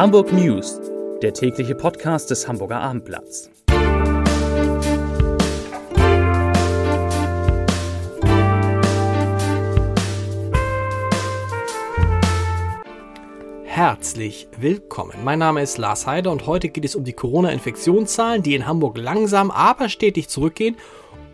Hamburg News, der tägliche Podcast des Hamburger Abendblatts. Herzlich willkommen. Mein Name ist Lars Heider und heute geht es um die Corona-Infektionszahlen, die in Hamburg langsam, aber stetig zurückgehen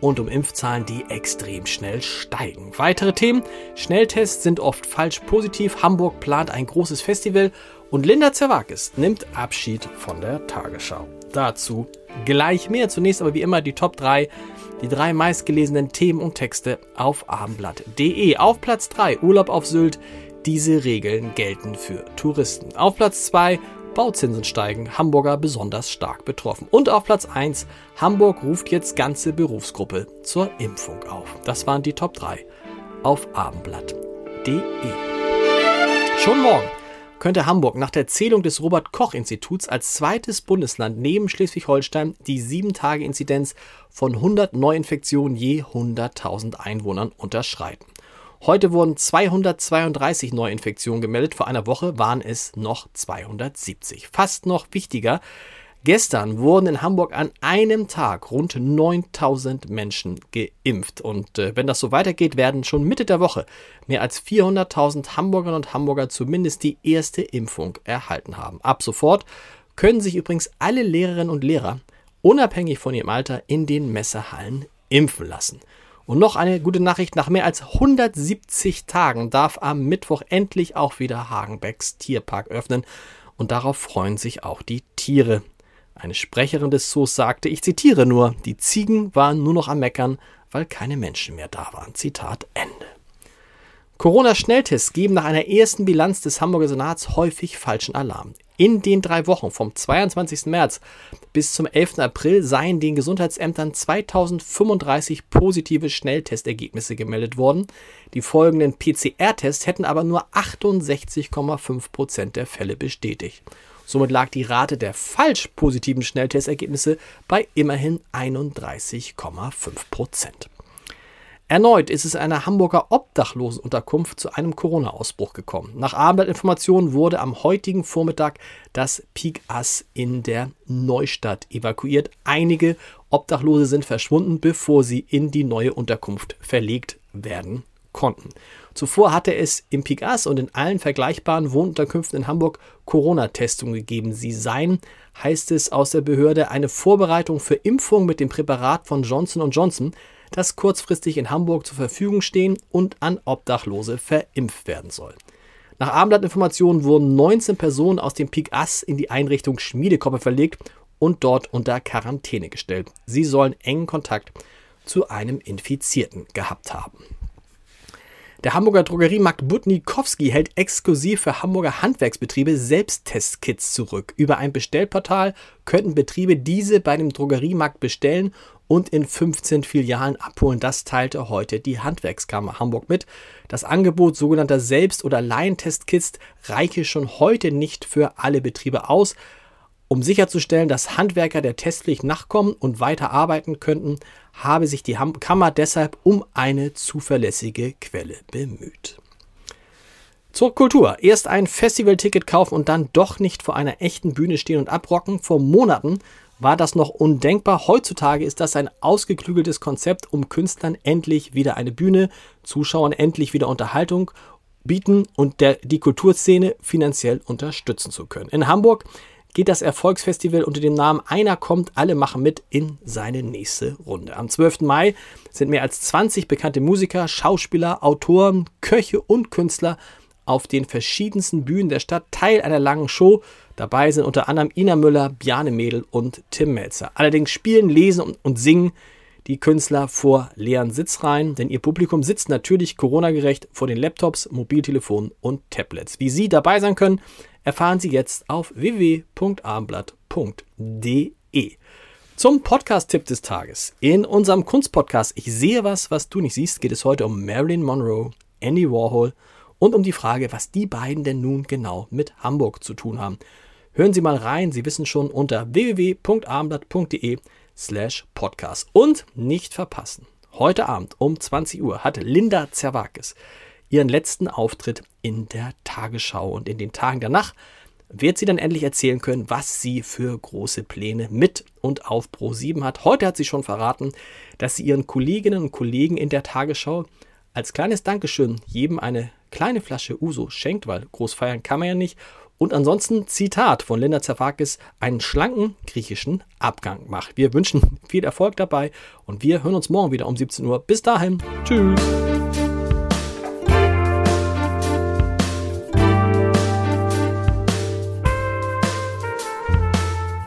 und um Impfzahlen, die extrem schnell steigen. Weitere Themen: Schnelltests sind oft falsch positiv. Hamburg plant ein großes Festival und Linda Zerwakis nimmt Abschied von der Tagesschau. Dazu gleich mehr. Zunächst aber wie immer die Top 3, die drei meistgelesenen Themen und Texte auf abendblatt.de. Auf Platz 3 Urlaub auf Sylt. Diese Regeln gelten für Touristen. Auf Platz 2 Bauzinsen steigen, Hamburger besonders stark betroffen. Und auf Platz 1, Hamburg ruft jetzt ganze Berufsgruppe zur Impfung auf. Das waren die Top 3 auf abendblatt.de. Schon morgen könnte Hamburg nach der Zählung des Robert Koch Instituts als zweites Bundesland neben Schleswig-Holstein die 7-Tage-Inzidenz von 100 Neuinfektionen je 100.000 Einwohnern unterschreiten. Heute wurden 232 Neuinfektionen gemeldet. Vor einer Woche waren es noch 270. Fast noch wichtiger. Gestern wurden in Hamburg an einem Tag rund 9000 Menschen geimpft. Und äh, wenn das so weitergeht, werden schon Mitte der Woche mehr als 400.000 Hamburgerinnen und Hamburger zumindest die erste Impfung erhalten haben. Ab sofort können sich übrigens alle Lehrerinnen und Lehrer unabhängig von ihrem Alter in den Messehallen impfen lassen. Und noch eine gute Nachricht, nach mehr als 170 Tagen darf am Mittwoch endlich auch wieder Hagenbecks Tierpark öffnen und darauf freuen sich auch die Tiere. Eine Sprecherin des Zoos sagte, ich zitiere nur, die Ziegen waren nur noch am Meckern, weil keine Menschen mehr da waren. Zitat Ende. Corona-Schnelltests geben nach einer ersten Bilanz des Hamburger Senats häufig falschen Alarm. In den drei Wochen vom 22. März bis zum 11. April seien den Gesundheitsämtern 2035 positive Schnelltestergebnisse gemeldet worden. Die folgenden PCR-Tests hätten aber nur 68,5 Prozent der Fälle bestätigt. Somit lag die Rate der falsch positiven Schnelltestergebnisse bei immerhin 31,5 Prozent. Erneut ist es in einer Hamburger Obdachlosenunterkunft zu einem Corona-Ausbruch gekommen. Nach Abendblattinformationen wurde am heutigen Vormittag das Peak Ass in der Neustadt evakuiert. Einige Obdachlose sind verschwunden, bevor sie in die neue Unterkunft verlegt werden konnten. Zuvor hatte es im Ass und in allen vergleichbaren Wohnunterkünften in Hamburg Corona-Testungen gegeben. Sie seien, heißt es aus der Behörde, eine Vorbereitung für Impfung mit dem Präparat von Johnson Johnson das kurzfristig in Hamburg zur Verfügung stehen und an Obdachlose verimpft werden soll. Nach Abendblattinformationen wurden 19 Personen aus dem Pik Ass in die Einrichtung Schmiedekoppe verlegt und dort unter Quarantäne gestellt. Sie sollen engen Kontakt zu einem Infizierten gehabt haben. Der Hamburger Drogeriemarkt Butnikowski hält exklusiv für Hamburger Handwerksbetriebe Selbsttestkits zurück. Über ein Bestellportal könnten Betriebe diese bei dem Drogeriemarkt bestellen und in 15 Filialen abholen. Das teilte heute die Handwerkskammer Hamburg mit. Das Angebot sogenannter Selbst- oder Laientestkits reiche schon heute nicht für alle Betriebe aus. Um sicherzustellen, dass Handwerker der Testpflicht nachkommen und weiter arbeiten könnten, habe sich die Kammer deshalb um eine zuverlässige Quelle bemüht. Zur Kultur. Erst ein Festivalticket kaufen und dann doch nicht vor einer echten Bühne stehen und abrocken. Vor Monaten war das noch undenkbar. Heutzutage ist das ein ausgeklügeltes Konzept, um Künstlern endlich wieder eine Bühne, Zuschauern endlich wieder Unterhaltung bieten und der, die Kulturszene finanziell unterstützen zu können. In Hamburg geht das Erfolgsfestival unter dem Namen Einer kommt, alle machen mit in seine nächste Runde. Am 12. Mai sind mehr als 20 bekannte Musiker, Schauspieler, Autoren, Köche und Künstler auf den verschiedensten Bühnen der Stadt Teil einer langen Show. Dabei sind unter anderem Ina Müller, Bjane Mädel und Tim Melzer. Allerdings spielen, lesen und singen die Künstler vor leeren Sitzreihen, denn ihr Publikum sitzt natürlich Corona-gerecht vor den Laptops, Mobiltelefonen und Tablets. Wie Sie dabei sein können, erfahren Sie jetzt auf www.abendblatt.de. Zum Podcast-Tipp des Tages. In unserem Kunstpodcast Ich sehe was, was du nicht siehst, geht es heute um Marilyn Monroe, Andy Warhol und um die Frage, was die beiden denn nun genau mit Hamburg zu tun haben. Hören Sie mal rein, Sie wissen schon unter www.abendblatt.de slash podcast. Und nicht verpassen, heute Abend um 20 Uhr hat Linda Zerwakis ihren letzten Auftritt in der Tagesschau und in den Tagen danach wird sie dann endlich erzählen können, was sie für große Pläne mit und auf Pro7 hat. Heute hat sie schon verraten, dass sie ihren Kolleginnen und Kollegen in der Tagesschau als kleines Dankeschön jedem eine kleine Flasche Uso schenkt, weil groß feiern kann man ja nicht. Und ansonsten, Zitat von Linda Zervakis, einen schlanken griechischen Abgang macht. Wir wünschen viel Erfolg dabei und wir hören uns morgen wieder um 17 Uhr. Bis dahin, tschüss.